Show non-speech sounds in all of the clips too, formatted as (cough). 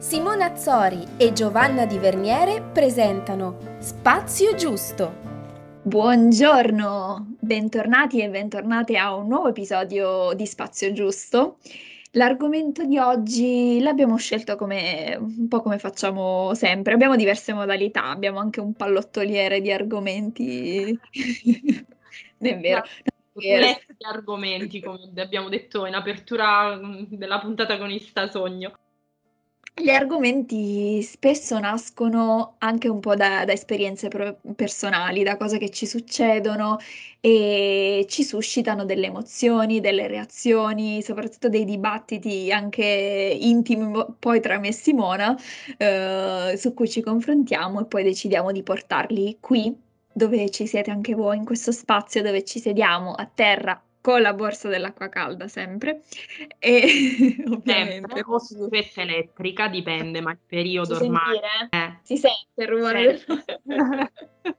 Simona Azzori e Giovanna Di Verniere presentano Spazio Giusto. Buongiorno, bentornati e bentornate a un nuovo episodio di Spazio Giusto. L'argomento di oggi l'abbiamo scelto come un po' come facciamo sempre. Abbiamo diverse modalità, abbiamo anche un pallottoliere di argomenti. (laughs) Non è vero. Complessi argomenti, come abbiamo detto in apertura mm, della puntata con Ista Sogno. Gli argomenti spesso nascono anche un po' da, da esperienze pro- personali, da cose che ci succedono e ci suscitano delle emozioni, delle reazioni, soprattutto dei dibattiti anche intimi poi tra me e Simona, eh, su cui ci confrontiamo e poi decidiamo di portarli qui, dove ci siete anche voi, in questo spazio dove ci sediamo a terra con la borsa dell'acqua calda sempre. E (laughs) ovviamente o stufetta elettrica, dipende, ma il periodo si ormai eh. si sente il rumore. (laughs)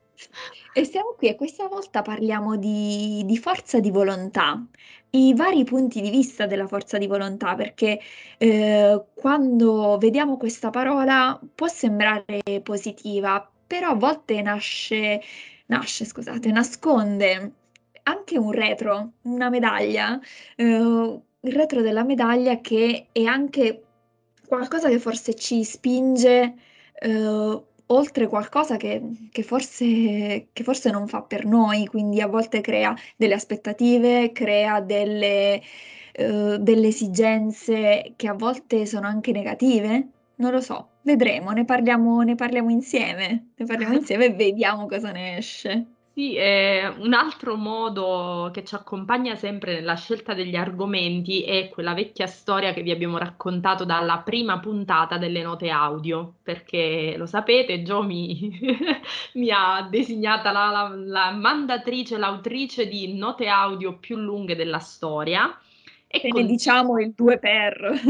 E siamo qui e questa volta parliamo di, di, forza di volontà, i vari punti di vista della forza di volontà, perché eh, quando vediamo questa parola può sembrare positiva, però a volte nasce, nasce, scusate, nasconde anche un retro, una medaglia, ehm, il retro della medaglia che è anche qualcosa che forse ci spinge, ehm, oltre qualcosa che che forse che forse non fa per noi, quindi a volte crea delle aspettative, crea delle uhm, delle esigenze che a volte sono anche negative? Non lo so, vedremo, ne parliamo ne parliamo insieme, ne parliamo (laughs) insieme e vediamo cosa ne esce. Sì, ehm, un altro modo che ci accompagna sempre nella scelta degli argomenti è quella vecchia storia che vi abbiamo raccontato dalla prima puntata delle note audio, perché lo sapete, Gio mi, (laughs) mi ha designata la, la, la mandatrice, l'autrice di note audio più lunghe della storia. E Ve (laughs) ne diciamo il 2 per.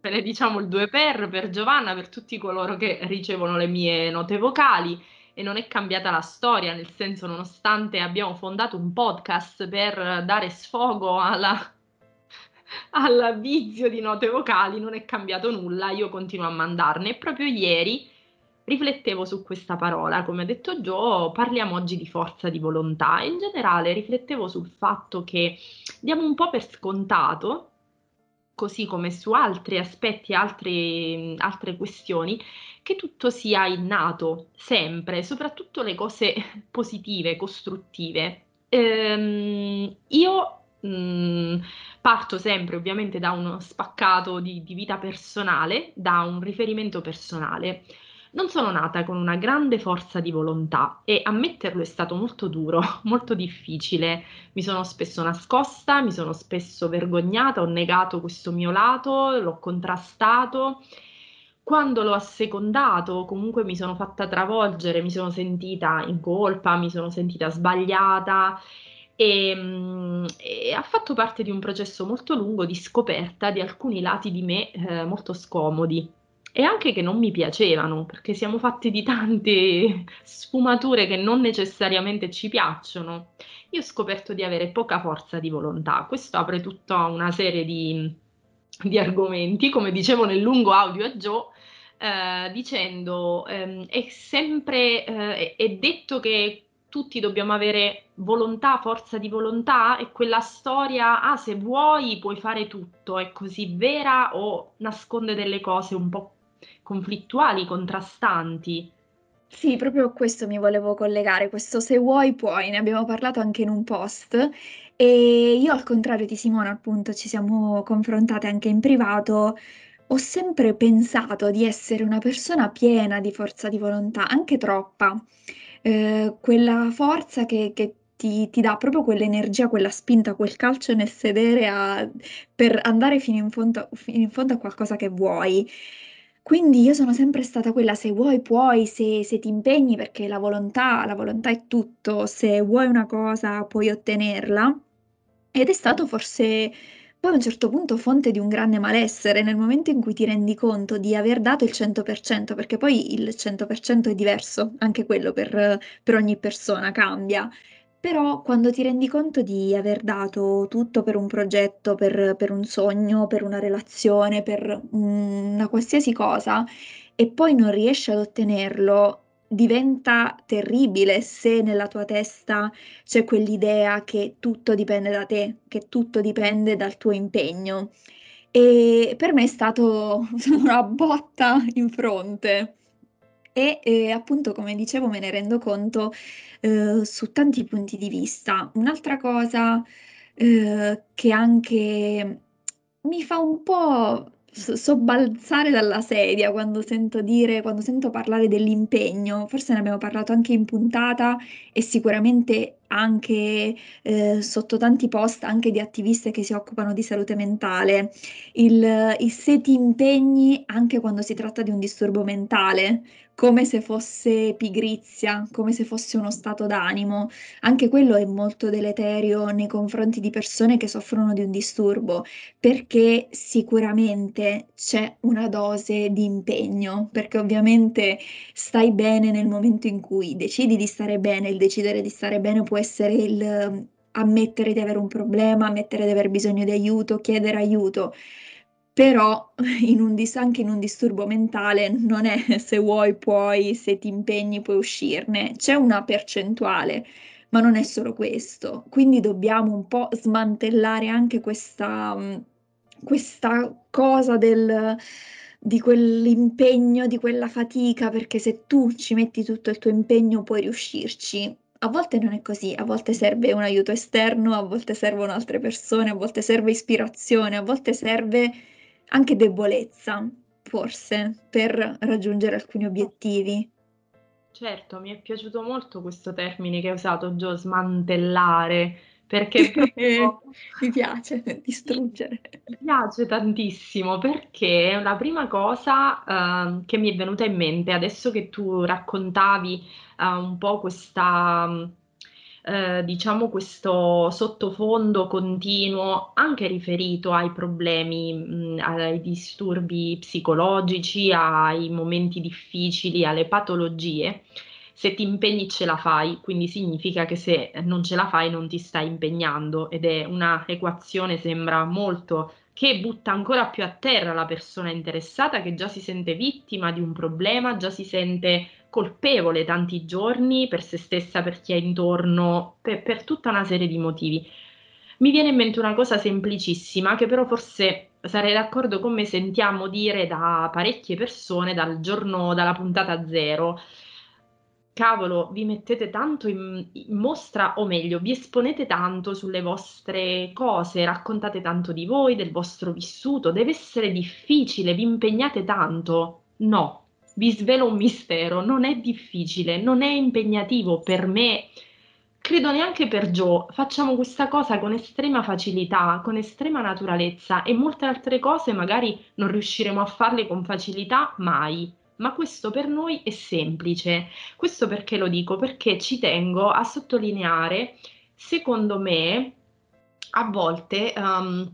Ve ne diciamo il 2 per per Giovanna, per tutti coloro che ricevono le mie note vocali e non è cambiata la storia, nel senso nonostante abbiamo fondato un podcast per dare sfogo alla, (laughs) al vizio di note vocali, non è cambiato nulla, io continuo a mandarne. E proprio ieri riflettevo su questa parola, come ha detto Joe, parliamo oggi di forza di volontà. In generale riflettevo sul fatto che diamo un po' per scontato così come su altri aspetti, altri, altre questioni, che tutto sia innato, sempre, soprattutto le cose (laughs) positive, costruttive. Ehm, io mm, parto sempre ovviamente da uno spaccato di, di vita personale, da un riferimento personale. Non sono nata con una grande forza di volontà e ammetterlo è stato molto duro, (laughs) molto difficile. Mi sono spesso nascosta, mi sono spesso vergognata, ho negato questo mio lato, l'ho contrastato. Quando l'ho assecondato, comunque mi sono fatta travolgere, mi sono sentita in colpa, mi sono sentita sbagliata e, mm, e, ha fatto parte di un processo molto lungo di scoperta di alcuni lati di me eh, molto scomodi e anche che non mi piacevano, perché siamo fatti di tante sfumature che non necessariamente ci piacciono. Io ho scoperto di avere poca forza di volontà. Questo apre tutta una serie di, di argomenti, come dicevo nel lungo audio a Joe, eh, dicendo ehm, è sempre eh, è detto che tutti dobbiamo avere volontà, forza di volontà e quella storia, ah, se vuoi puoi fare tutto, è così vera o nasconde delle cose un po' conflittuali, contrastanti. Sì, proprio a questo mi volevo collegare, questo se vuoi puoi, ne abbiamo parlato anche in un post e io al contrario di Simona appunto ci siamo confrontate anche in privato, ho sempre pensato di essere una persona piena di forza di volontà, anche troppa, eh, quella forza che, che ti, ti, dà proprio quell'energia, quella spinta, quel calcio nel sedere a, per andare fino in fondo, fino in fondo a qualcosa che vuoi. Quindi io sono sempre stata quella, se vuoi puoi, se, se ti impegni, perché la volontà, la volontà è tutto, se vuoi una cosa puoi ottenerla. Ed è stato forse poi a un certo punto fonte di un grande malessere, nel momento in cui ti rendi conto di aver dato il 100%, perché poi il 100% è diverso, anche quello per, per ogni persona cambia, Però quando ti rendi conto di aver dato tutto per un progetto, per per un sogno, per una relazione, per una qualsiasi cosa e poi non riesci ad ottenerlo, diventa terribile se nella tua testa c'è quell'idea che tutto dipende da te, che tutto dipende dal tuo impegno. E per me è stato (laughs) una botta in fronte. E, ehm, appunto come dicevo me ne rendo conto, uhm, su tanti punti di vista. Un'altra cosa, uhm, che anche mi fa un po' sobbalzare dalla sedia quando sento dire quando sento parlare dell'impegno, forse ne abbiamo parlato anche in puntata e sicuramente anche, uhm, sotto tanti post anche di attiviste che si occupano di salute mentale, il il se ti impegni anche quando si tratta di un disturbo mentale, come se fosse pigrizia, come se fosse uno stato d'animo. Anche quello è molto deleterio nei confronti di persone che soffrono di un disturbo, perché sicuramente c'è una dose di impegno, perché ovviamente stai bene nel momento in cui decidi di stare bene, il decidere di stare bene può essere il ammettere di avere un problema, ammettere di aver bisogno di aiuto, chiedere aiuto. Però (laughs) in un dis anche in un disturbo mentale non è (laughs) se vuoi puoi, se ti impegni puoi uscirne. C'è una percentuale, ma non è solo questo. Quindi dobbiamo un po' smantellare anche questa mhmm, questa cosa del di quell'impegno, di quella fatica, perché se tu ci metti tutto il tuo impegno puoi riuscirci. A volte non è così, a volte serve un aiuto esterno, a volte servono altre persone, a volte serve ispirazione, a volte serve anche debolezza, forse, per raggiungere alcuni obiettivi. Certo, mi è piaciuto molto questo termine che hai usato, Gio, smantellare, perché (laughs) proprio Mi piace (laughs) distruggere. mi piace tantissimo perché la prima cosa, uhm, che mi è venuta in mente adesso che tu raccontavi, uhm, un po' questa ehm, diciamo questo sottofondo continuo, anche riferito ai problemi, mhmm, ai disturbi psicologici, ai momenti difficili, alle patologie, se ti impegni ce la fai, quindi significa che se non ce la fai non ti stai impegnando ed è una equazione sembra molto che butta ancora più a terra la persona interessata che già si sente vittima di un problema, già si sente colpevole tanti giorni per se stessa, per chi ha intorno, pe per tutta una serie di motivi. Mi viene in mente una cosa semplicissima che però forse sarai d'accordo con me, sentiamo dire da parecchie persone dal giorno dalla puntata 0. Cavolo, vi mettete tanto in in mostra, o meglio, vi esponete tanto sulle vostre cose, raccontate tanto di voi, del vostro vissuto, deve essere difficile, vi impegnate tanto. No, vi svelo un mistero, non è difficile, non è impegnativo per me, credo neanche per Gio. Facciamo questa cosa con estrema facilità, con estrema naturalezza e molte altre cose magari non riusciremo a farle con facilità mai ma questo per noi è semplice. Questo perché lo dico? Perché ci tengo a sottolineare, secondo me, a volte, uhm,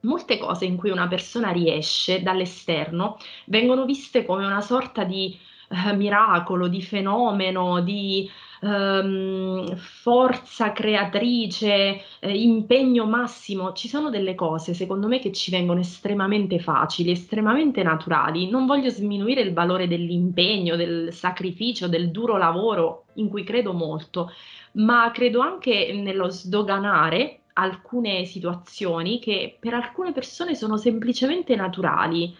molte cose in cui una persona riesce dall'esterno vengono viste come una sorta di, ehm, miracolo, di fenomeno, di, uhm, forza creatrice, ehm, impegno massimo. Ci sono delle cose, secondo me, che ci vengono estremamente facili, estremamente naturali. Non voglio sminuire il valore dell'impegno, del sacrificio, del duro lavoro, in cui credo molto, ma credo anche nello sdoganare alcune situazioni che per alcune persone sono semplicemente naturali.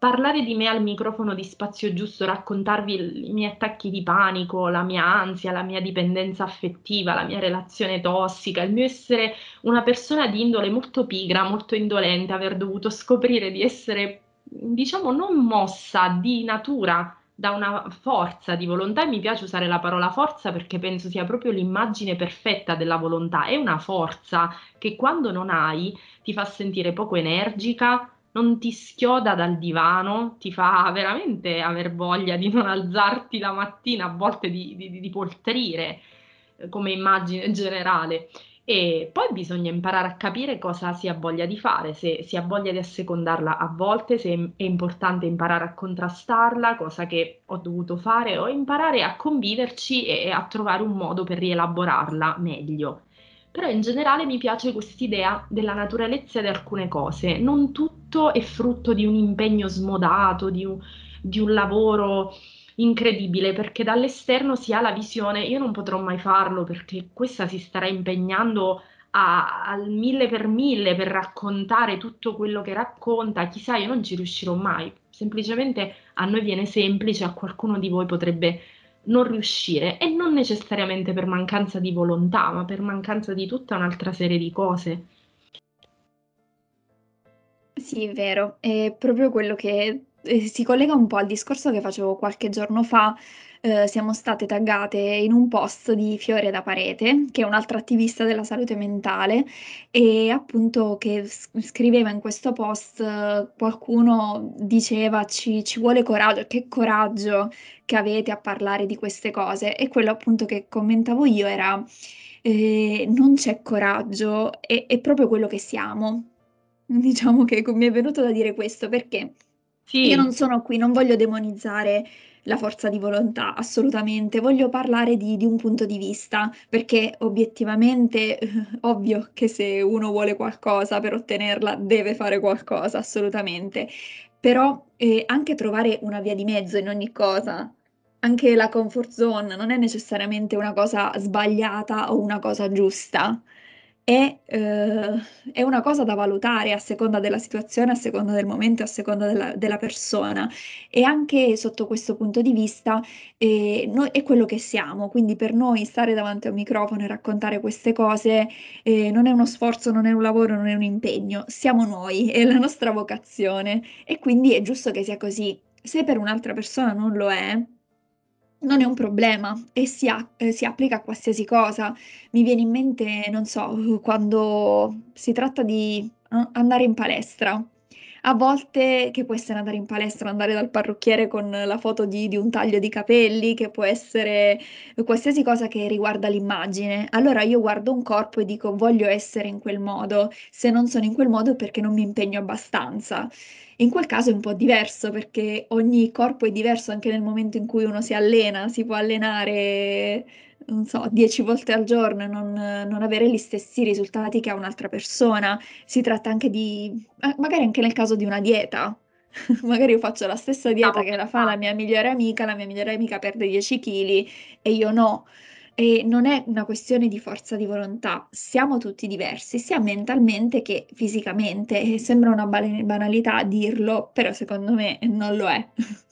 Parlare di me al microfono di Spazio Giusto, raccontarvi i miei attacchi di panico, la mia ansia, la mia dipendenza affettiva, la mia relazione tossica, il mio essere una persona di indole molto pigra, molto indolente, aver dovuto scoprire di essere, diciamo, non mossa di natura da una forza di volontà, e mi piace usare la parola forza perché penso sia proprio l'immagine perfetta della volontà, è una forza che quando non hai ti fa sentire poco energica, non ti schioda dal divano, ti fa veramente aver voglia di non alzarti la mattina, a volte di di di poltrire, come immagine generale. e poi bisogna imparare a capire cosa si ha voglia di fare, se si ha voglia di assecondarla a volte, se è importante imparare a contrastarla, cosa che ho dovuto fare, o imparare a conviverci e a trovare un modo per rielaborarla meglio. Però in generale mi piace quest'idea della naturalezza di alcune cose, non tutto è frutto di un impegno smodato, di un, di un lavoro incredibile perché dall'esterno si ha la visione, io non potrò mai farlo perché questa si starà impegnando a, al mille per mille per raccontare tutto quello che racconta, chissà, io non ci riuscirò mai, semplicemente a noi viene semplice, a qualcuno di voi potrebbe non riuscire e non necessariamente per mancanza di volontà, ma per mancanza di tutta un'altra serie di cose. Sì, è vero, è proprio quello che eh, si collega un po' al discorso che facevo qualche giorno fa. Eh, siamo state taggate in un post di Fiore da Parete, che è un'altra attivista della salute mentale, e appunto che scriveva in questo post eh, qualcuno diceva ci, ci vuole coraggio, che coraggio che avete a parlare di queste cose. E quello appunto che commentavo io era eh, non c'è coraggio, è, è proprio quello che siamo. (laughs) Diciamo che mi è venuto da dire questo perché io non sono qui, non voglio demonizzare la forza di volontà, assolutamente. Voglio parlare di, di un punto di vista, perché obiettivamente, ovvio che se uno vuole qualcosa per ottenerla, deve fare qualcosa, assolutamente. Però eh, anche trovare una via di mezzo in ogni cosa, anche la comfort zone non è necessariamente una cosa sbagliata o una cosa giusta è, eh, è una cosa da valutare a seconda della situazione, a seconda del momento, a seconda della, della persona. E anche sotto questo punto di vista eh, noi, è quello che siamo, quindi per noi stare davanti a un microfono e raccontare queste cose eh, non è uno sforzo, non è un lavoro, non è un impegno, siamo noi, è la nostra vocazione e quindi è giusto che sia così. Se per un'altra persona non lo è, non è un problema e si, a- eh, si applica a qualsiasi cosa. Mi viene in mente, non so, quando si tratta di eh, andare in palestra. A volte che può essere andare in palestra, andare dal parrucchiere con la foto di, di un taglio di capelli, che può essere qualsiasi cosa che riguarda l'immagine. Allora io guardo un corpo e dico voglio essere in quel modo. Se non sono in quel modo è perché non mi impegno abbastanza. In quel caso è un po' diverso perché ogni corpo è diverso anche nel momento in cui uno si allena, si può allenare, non so, 10 volte al giorno e non, non avere gli stessi risultati che ha un'altra persona. Si tratta anche di, magari anche nel caso di una dieta. (laughs) magari io faccio la stessa dieta che la fa la mia migliore amica, la mia migliore amica perde 10 kg e io no. E non è una questione di forza di volontà, siamo tutti diversi, sia mentalmente che fisicamente. E sembra una banalità dirlo, però secondo me non lo è. (laughs)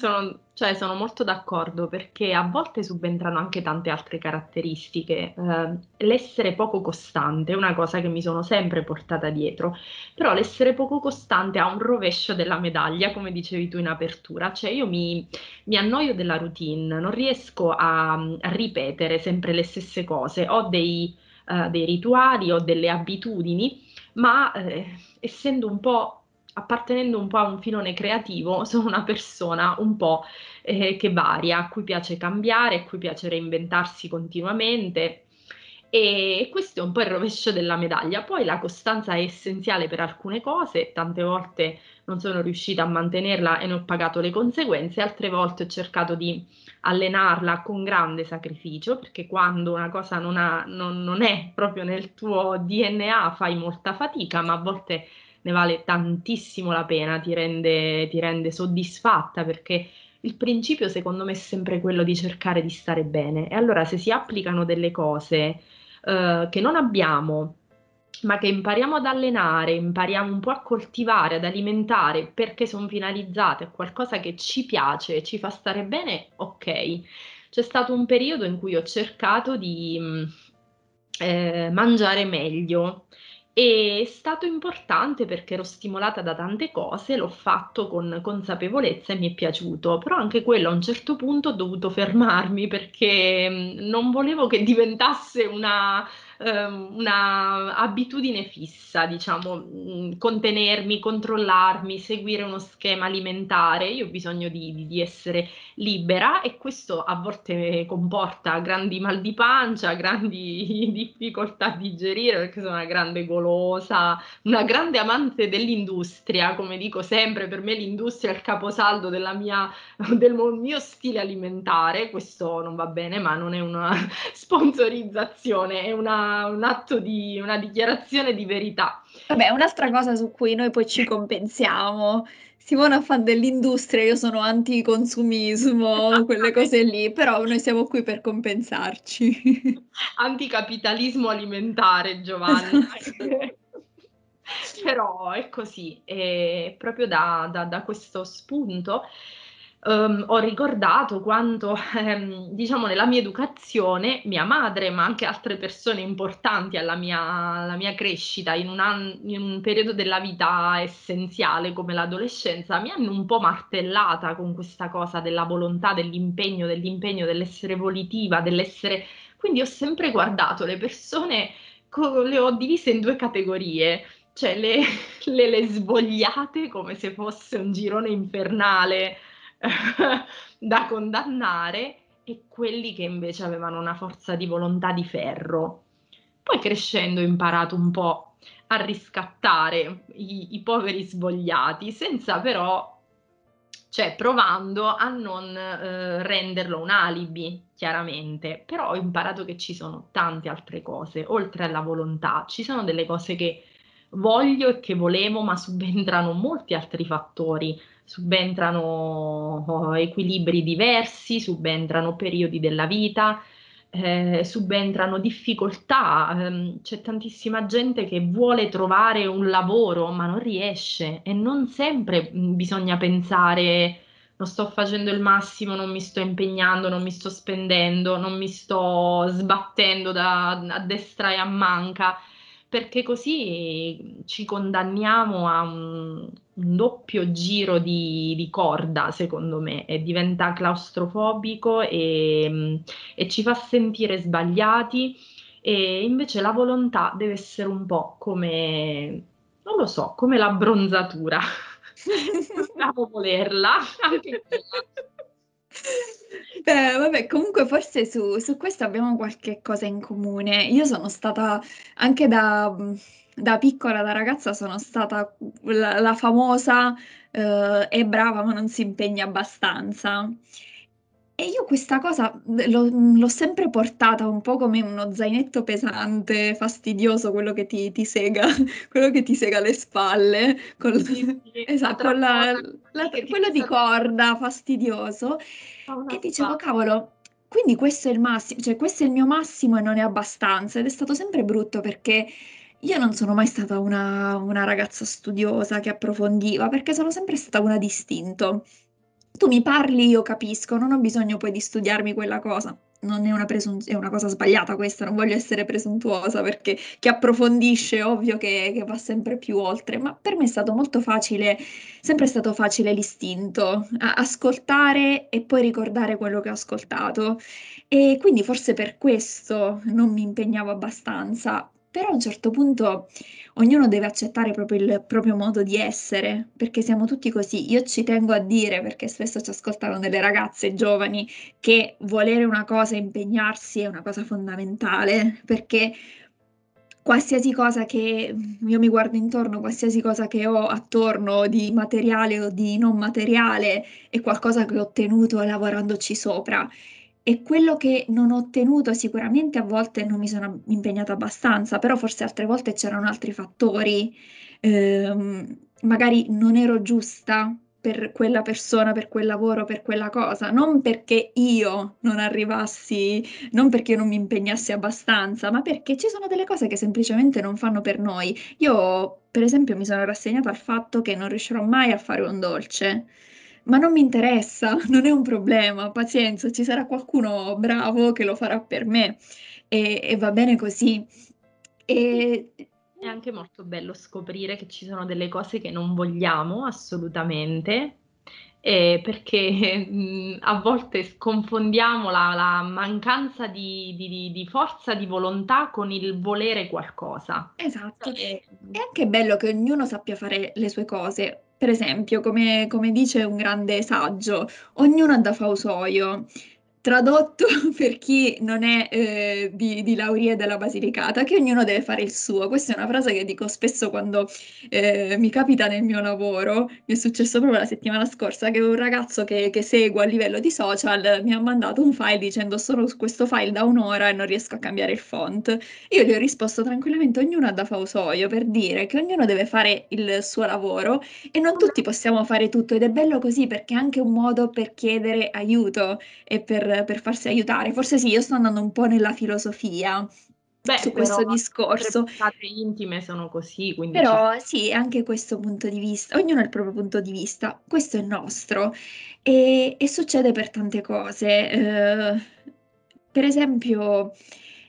Sono, cioè, sono molto d'accordo perché a volte subentrano anche tante altre caratteristiche. Eh, l'essere poco costante è una cosa che mi sono sempre portata dietro, però l'essere poco costante ha un rovescio della medaglia, come dicevi tu in apertura, cioè io mi, mi annoio della routine, non riesco a, a, ripetere sempre le stesse cose, ho dei, uh, dei rituali, ho delle abitudini, ma eh, essendo un po' appartenendo un po' a un filone creativo, (laughs) sono una persona un po' eh, che varia, a cui piace cambiare, a cui piace reinventarsi continuamente. E questo è un po' il rovescio della medaglia. Poi la costanza è essenziale per alcune cose, tante volte non sono riuscita a mantenerla e ne ho pagato le conseguenze, altre volte ho cercato di allenarla con grande sacrificio, perché quando una cosa non, ha, non, non è proprio nel tuo DNA fai molta fatica, ma a volte ne vale tantissimo la pena, ti rende, ti rende soddisfatta perché il principio secondo me è sempre quello di cercare di stare bene e allora se si applicano delle cose uh, che non abbiamo ma che impariamo ad allenare, impariamo un po' a coltivare, ad alimentare perché sono finalizzate a qualcosa che ci piace, ci fa stare bene, ok. C'è stato un periodo in cui ho cercato di mm, eh, mangiare meglio, è stato importante perché ero stimolata da tante cose, l'ho fatto con consapevolezza e mi è piaciuto, però anche quello a un certo punto ho dovuto fermarmi perché non volevo che diventasse una, ehm, una abitudine fissa, diciamo, mh, contenermi, controllarmi, seguire uno schema alimentare. Io ho bisogno di, di, di essere libera e questo a volte comporta grandi mal di pancia, grandi (laughs) difficoltà a digerire perché sono una grande golosa, una grande amante dell'industria, come dico sempre, per me l'industria è il caposaldo della mia, del mio stile alimentare, questo non va bene, ma non è una (laughs) sponsorizzazione, è una, un atto di una dichiarazione di verità. Vabbè, un'altra cosa su cui noi poi ci compensiamo Simona fa dell'industria, io sono anticonsumismo, (laughs) quelle cose lì, però noi siamo qui per compensarci. Anticapitalismo alimentare, Giovanni. (laughs) però è così, e proprio da, da, da questo spunto um, ho ricordato quanto, (laughs) ehm, diciamo, nella mia educazione, mia madre, ma anche altre persone importanti alla mia, alla mia crescita in un, an- in un periodo della vita essenziale come l'adolescenza, mi hanno un po' martellata con questa cosa della volontà, dell'impegno, dell'impegno, dell'essere volitiva, dell'essere... Quindi ho sempre guardato le persone, co- le ho divise in due categorie cioè le, (laughs) le, le, svogliate come se fosse un girone infernale (laughs) da condannare e quelli che invece avevano una forza di volontà di ferro. Poi crescendo ho imparato un po' a riscattare i, i poveri svogliati, senza però, cioè provando a non eh, renderlo un alibi, chiaramente, però ho imparato che ci sono tante altre cose, oltre alla volontà, ci sono delle cose che voglio e che volevo, ma subentrano molti altri fattori, subentrano oh, equilibri diversi, subentrano periodi della vita, eh, subentrano difficoltà. Eh, c'è tantissima gente che vuole trovare un lavoro ma non riesce e non sempre mh, bisogna pensare non sto facendo il massimo, non mi sto impegnando, non mi sto spendendo, non mi sto sbattendo da, a destra e a manca perché così ci condanniamo a un, un doppio giro di, di, corda, secondo me, e diventa claustrofobico e, e ci fa sentire sbagliati. E invece la volontà deve essere un po' come, non lo so, come la bronzatura. Dobbiamo (laughs) volerla, anche quella. Beh, vabbè, comunque forse su, su questo abbiamo qualche cosa in comune. Io sono stata anche da, da piccola, da ragazza, sono stata la, la famosa eh, è brava ma non si impegna abbastanza. E io questa cosa l'ho, l'ho sempre portata un po' come uno zainetto pesante, fastidioso, quello che ti, ti sega, (laughs) quello che ti sega le spalle, con, sì, sì, (laughs) esatto, con la, la, (laughs) quello di corda, fastidioso. E dicevo, cavolo, quindi questo è il massimo, cioè questo è il mio massimo e non è abbastanza. Ed è stato sempre brutto perché io non sono mai stata una, una ragazza studiosa che approfondiva, perché sono sempre stata una distinto tu mi parli, io capisco, non ho bisogno poi di studiarmi quella cosa. Non è una, presun- è una cosa sbagliata questa, non voglio essere presuntuosa perché chi approfondisce è ovvio che, che va sempre più oltre, ma per me è stato molto facile, sempre stato facile l'istinto, ascoltare e poi ricordare quello che ho ascoltato. E quindi forse per questo non mi impegnavo abbastanza, però a un certo punto ognuno deve accettare proprio il proprio modo di essere, perché siamo tutti così. Io ci tengo a dire, perché spesso ci ascoltano delle ragazze giovani, che volere una cosa impegnarsi è una cosa fondamentale, perché qualsiasi cosa che io mi guardo intorno, qualsiasi cosa che ho attorno di materiale o di non materiale, è qualcosa che ho ottenuto lavorandoci sopra. E quello che non ho ottenuto sicuramente a volte non mi sono impegnata abbastanza, però forse altre volte c'erano altri fattori, ehm, magari non ero giusta per quella persona, per quel lavoro, per quella cosa, non perché io non arrivassi, non perché io non mi impegnassi abbastanza, ma perché ci sono delle cose che semplicemente non fanno per noi. Io, per esempio, mi sono rassegnata al fatto che non riuscirò mai a fare un dolce ma non mi interessa, (laughs) non è un problema, pazienza, ci sarà qualcuno bravo che lo farà per me e, e va bene così. E... È anche molto bello scoprire che ci sono delle cose che non vogliamo assolutamente eh, perché (laughs) mh, a volte sconfondiamo la, la mancanza di, di, di, forza di volontà con il volere qualcosa. Esatto, e, è anche bello che ognuno sappia fare le sue cose. Per esempio, come, come dice un grande saggio, ognuno ha da fausoio. Tradotto (laughs) per chi non è eh, di, di Lauria della Basilicata, che ognuno deve fare il suo. Questa è una frase che dico spesso quando eh, mi capita nel mio lavoro. Mi è successo proprio la settimana scorsa che un ragazzo che, che seguo a livello di social mi ha mandato un file dicendo sono su questo file da un'ora e non riesco a cambiare il font. Io gli ho risposto tranquillamente, ognuno ha da fausoio per dire che ognuno deve fare il suo lavoro e non tutti possiamo fare tutto ed è bello così perché è anche un modo per chiedere aiuto e per per, farsi aiutare. Forse sì, io sto andando un po' nella filosofia Beh, su questo discorso. Le intime sono così, quindi Però sì, anche questo punto di vista, ognuno ha il proprio punto di vista, questo è il nostro e, e succede per tante cose. Eh, per esempio,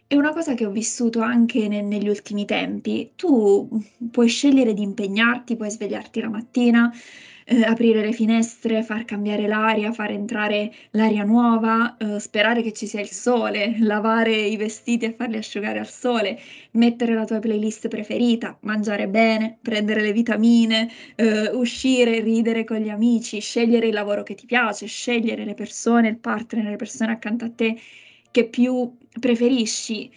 è una cosa che ho vissuto anche ne- negli ultimi tempi. Tu puoi scegliere di impegnarti, puoi svegliarti la mattina, eh, aprire le finestre, far cambiare l'aria, far entrare l'aria nuova, eh, sperare che ci sia il sole, (laughs) lavare i vestiti e farli asciugare al sole, mettere la tua playlist preferita, mangiare bene, prendere le vitamine, eh, uscire, ridere con gli amici, scegliere il lavoro che ti piace, scegliere le persone, il partner, le persone accanto a te che più preferisci.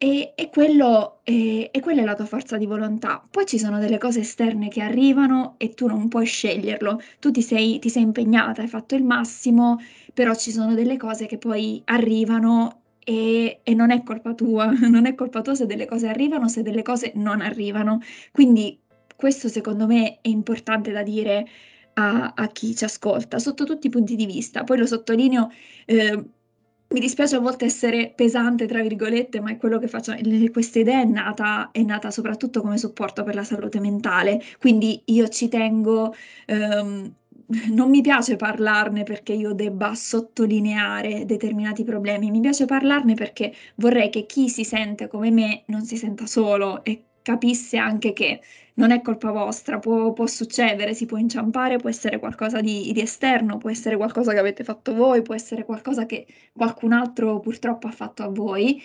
E, e, quello, e, e quella è la tua forza di volontà. Poi ci sono delle cose esterne che arrivano e tu non puoi sceglierlo. Tu ti sei, ti sei impegnata, hai fatto il massimo, però ci sono delle cose che poi arrivano e, e non è colpa tua. (laughs) Non è colpa tua se delle cose arrivano, se delle cose non arrivano. Quindi questo secondo me è importante da dire a, a chi ci ascolta, sotto tutti i punti di vista. Poi lo sottolineo. Eh, mi dispiace a volte essere pesante, tra virgolette, ma è quello che faccio. Questa idea è nata, è nata soprattutto come supporto per la salute mentale, quindi io ci tengo, ehm, non mi piace parlarne perché io debba sottolineare determinati problemi, mi piace parlarne perché vorrei che chi si sente come me non si senta solo e capisse anche che non è colpa vostra, può, può succedere, si può inciampare, può essere qualcosa di, di, esterno, può essere qualcosa che avete fatto voi, può essere qualcosa che qualcun altro purtroppo ha fatto a voi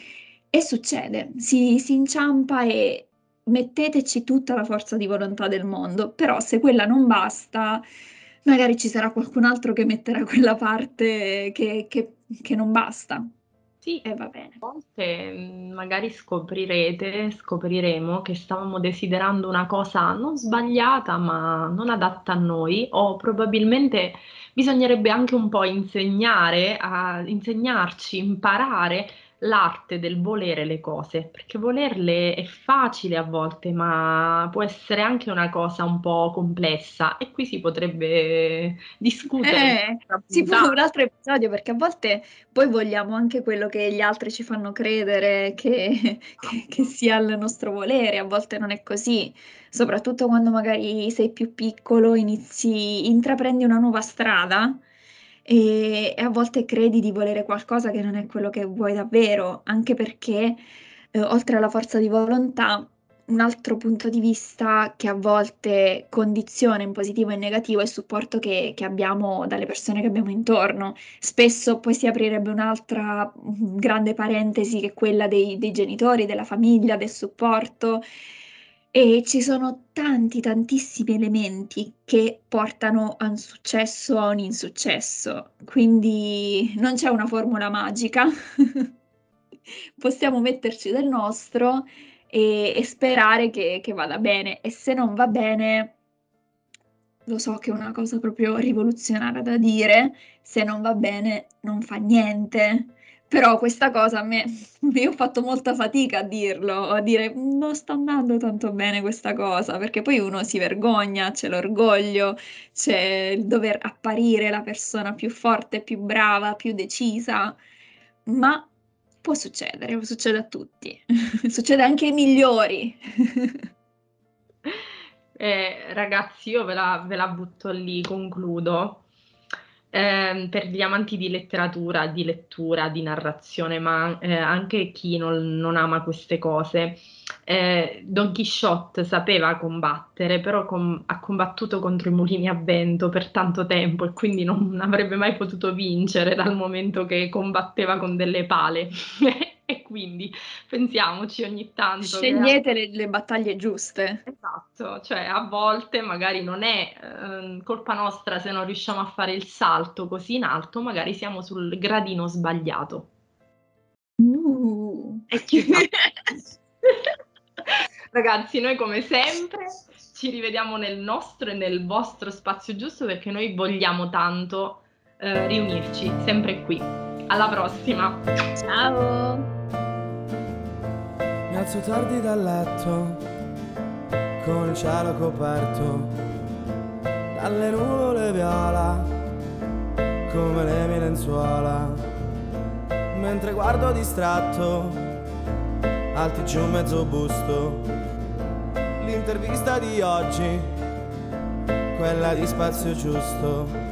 e succede, si, si inciampa e metteteci tutta la forza di volontà del mondo, però se quella non basta, magari ci sarà qualcun altro che metterà quella parte che, che, che non basta. Sì, e va bene. A volte mm, magari scoprirete, scopriremo che stavamo desiderando una cosa non sbagliata, ma non adatta a noi, o probabilmente bisognerebbe anche un po' insegnare, a insegnarci, imparare l'arte del volere le cose, perché volerle è facile a volte, ma può essere anche una cosa un po' complessa e qui si potrebbe discutere. Eh, si può un altro episodio perché a volte poi vogliamo anche quello che gli altri ci fanno credere che, che, che sia il nostro volere, a volte non è così, soprattutto quando magari sei più piccolo, inizi, intraprendi una nuova strada e, e a volte credi di volere qualcosa che non è quello che vuoi davvero, anche perché eh, oltre alla forza di volontà, un altro punto di vista che a volte condiziona in positivo e in negativo è il supporto che, che abbiamo dalle persone che abbiamo intorno. Spesso poi si aprirebbe un'altra mm, grande parentesi che è quella dei, dei genitori, della famiglia, del supporto. E ci sono tanti, tantissimi elementi che portano a un successo o a un insuccesso, quindi non c'è una formula magica. (laughs) Possiamo metterci del nostro e, e sperare che, che vada bene. E se non va bene, lo so che è una cosa proprio rivoluzionaria da dire, se non va bene non fa niente. Però questa cosa a me, (laughs) io ho fatto molta fatica a dirlo, a dire non sta andando tanto bene questa cosa, perché poi uno si vergogna, c'è l'orgoglio, c'è il dover apparire la persona più forte, più brava, più decisa, ma può succedere, succede a tutti, (laughs) succede anche ai migliori. (laughs) eh, ragazzi, io ve la, ve la butto lì, concludo eh, per gli amanti di letteratura, di lettura, di narrazione, ma eh, anche chi non, non, ama queste cose. Eh, Don Quixote sapeva combattere, però com- ha combattuto contro i mulini a vento per tanto tempo e quindi non avrebbe mai potuto vincere dal momento che combatteva con delle pale. (laughs) (laughs) e quindi pensiamoci ogni tanto. Scegliete che... le, le, battaglie giuste. Esatto, cioè a volte magari non è eh, colpa nostra se non riusciamo a fare il salto così in alto, magari siamo sul gradino sbagliato. Uh. E ci (laughs) Ragazzi, noi come sempre ci rivediamo nel nostro e nel vostro spazio giusto perché noi vogliamo tanto eh, riunirci sempre qui. Alla prossima. Ciao. Mi alzo tardi dal letto con il cielo coperto dalle nuvole viola come le mie lenzuola. Mentre guardo distratto alti giù mezzo busto l'intervista di oggi quella di spazio giusto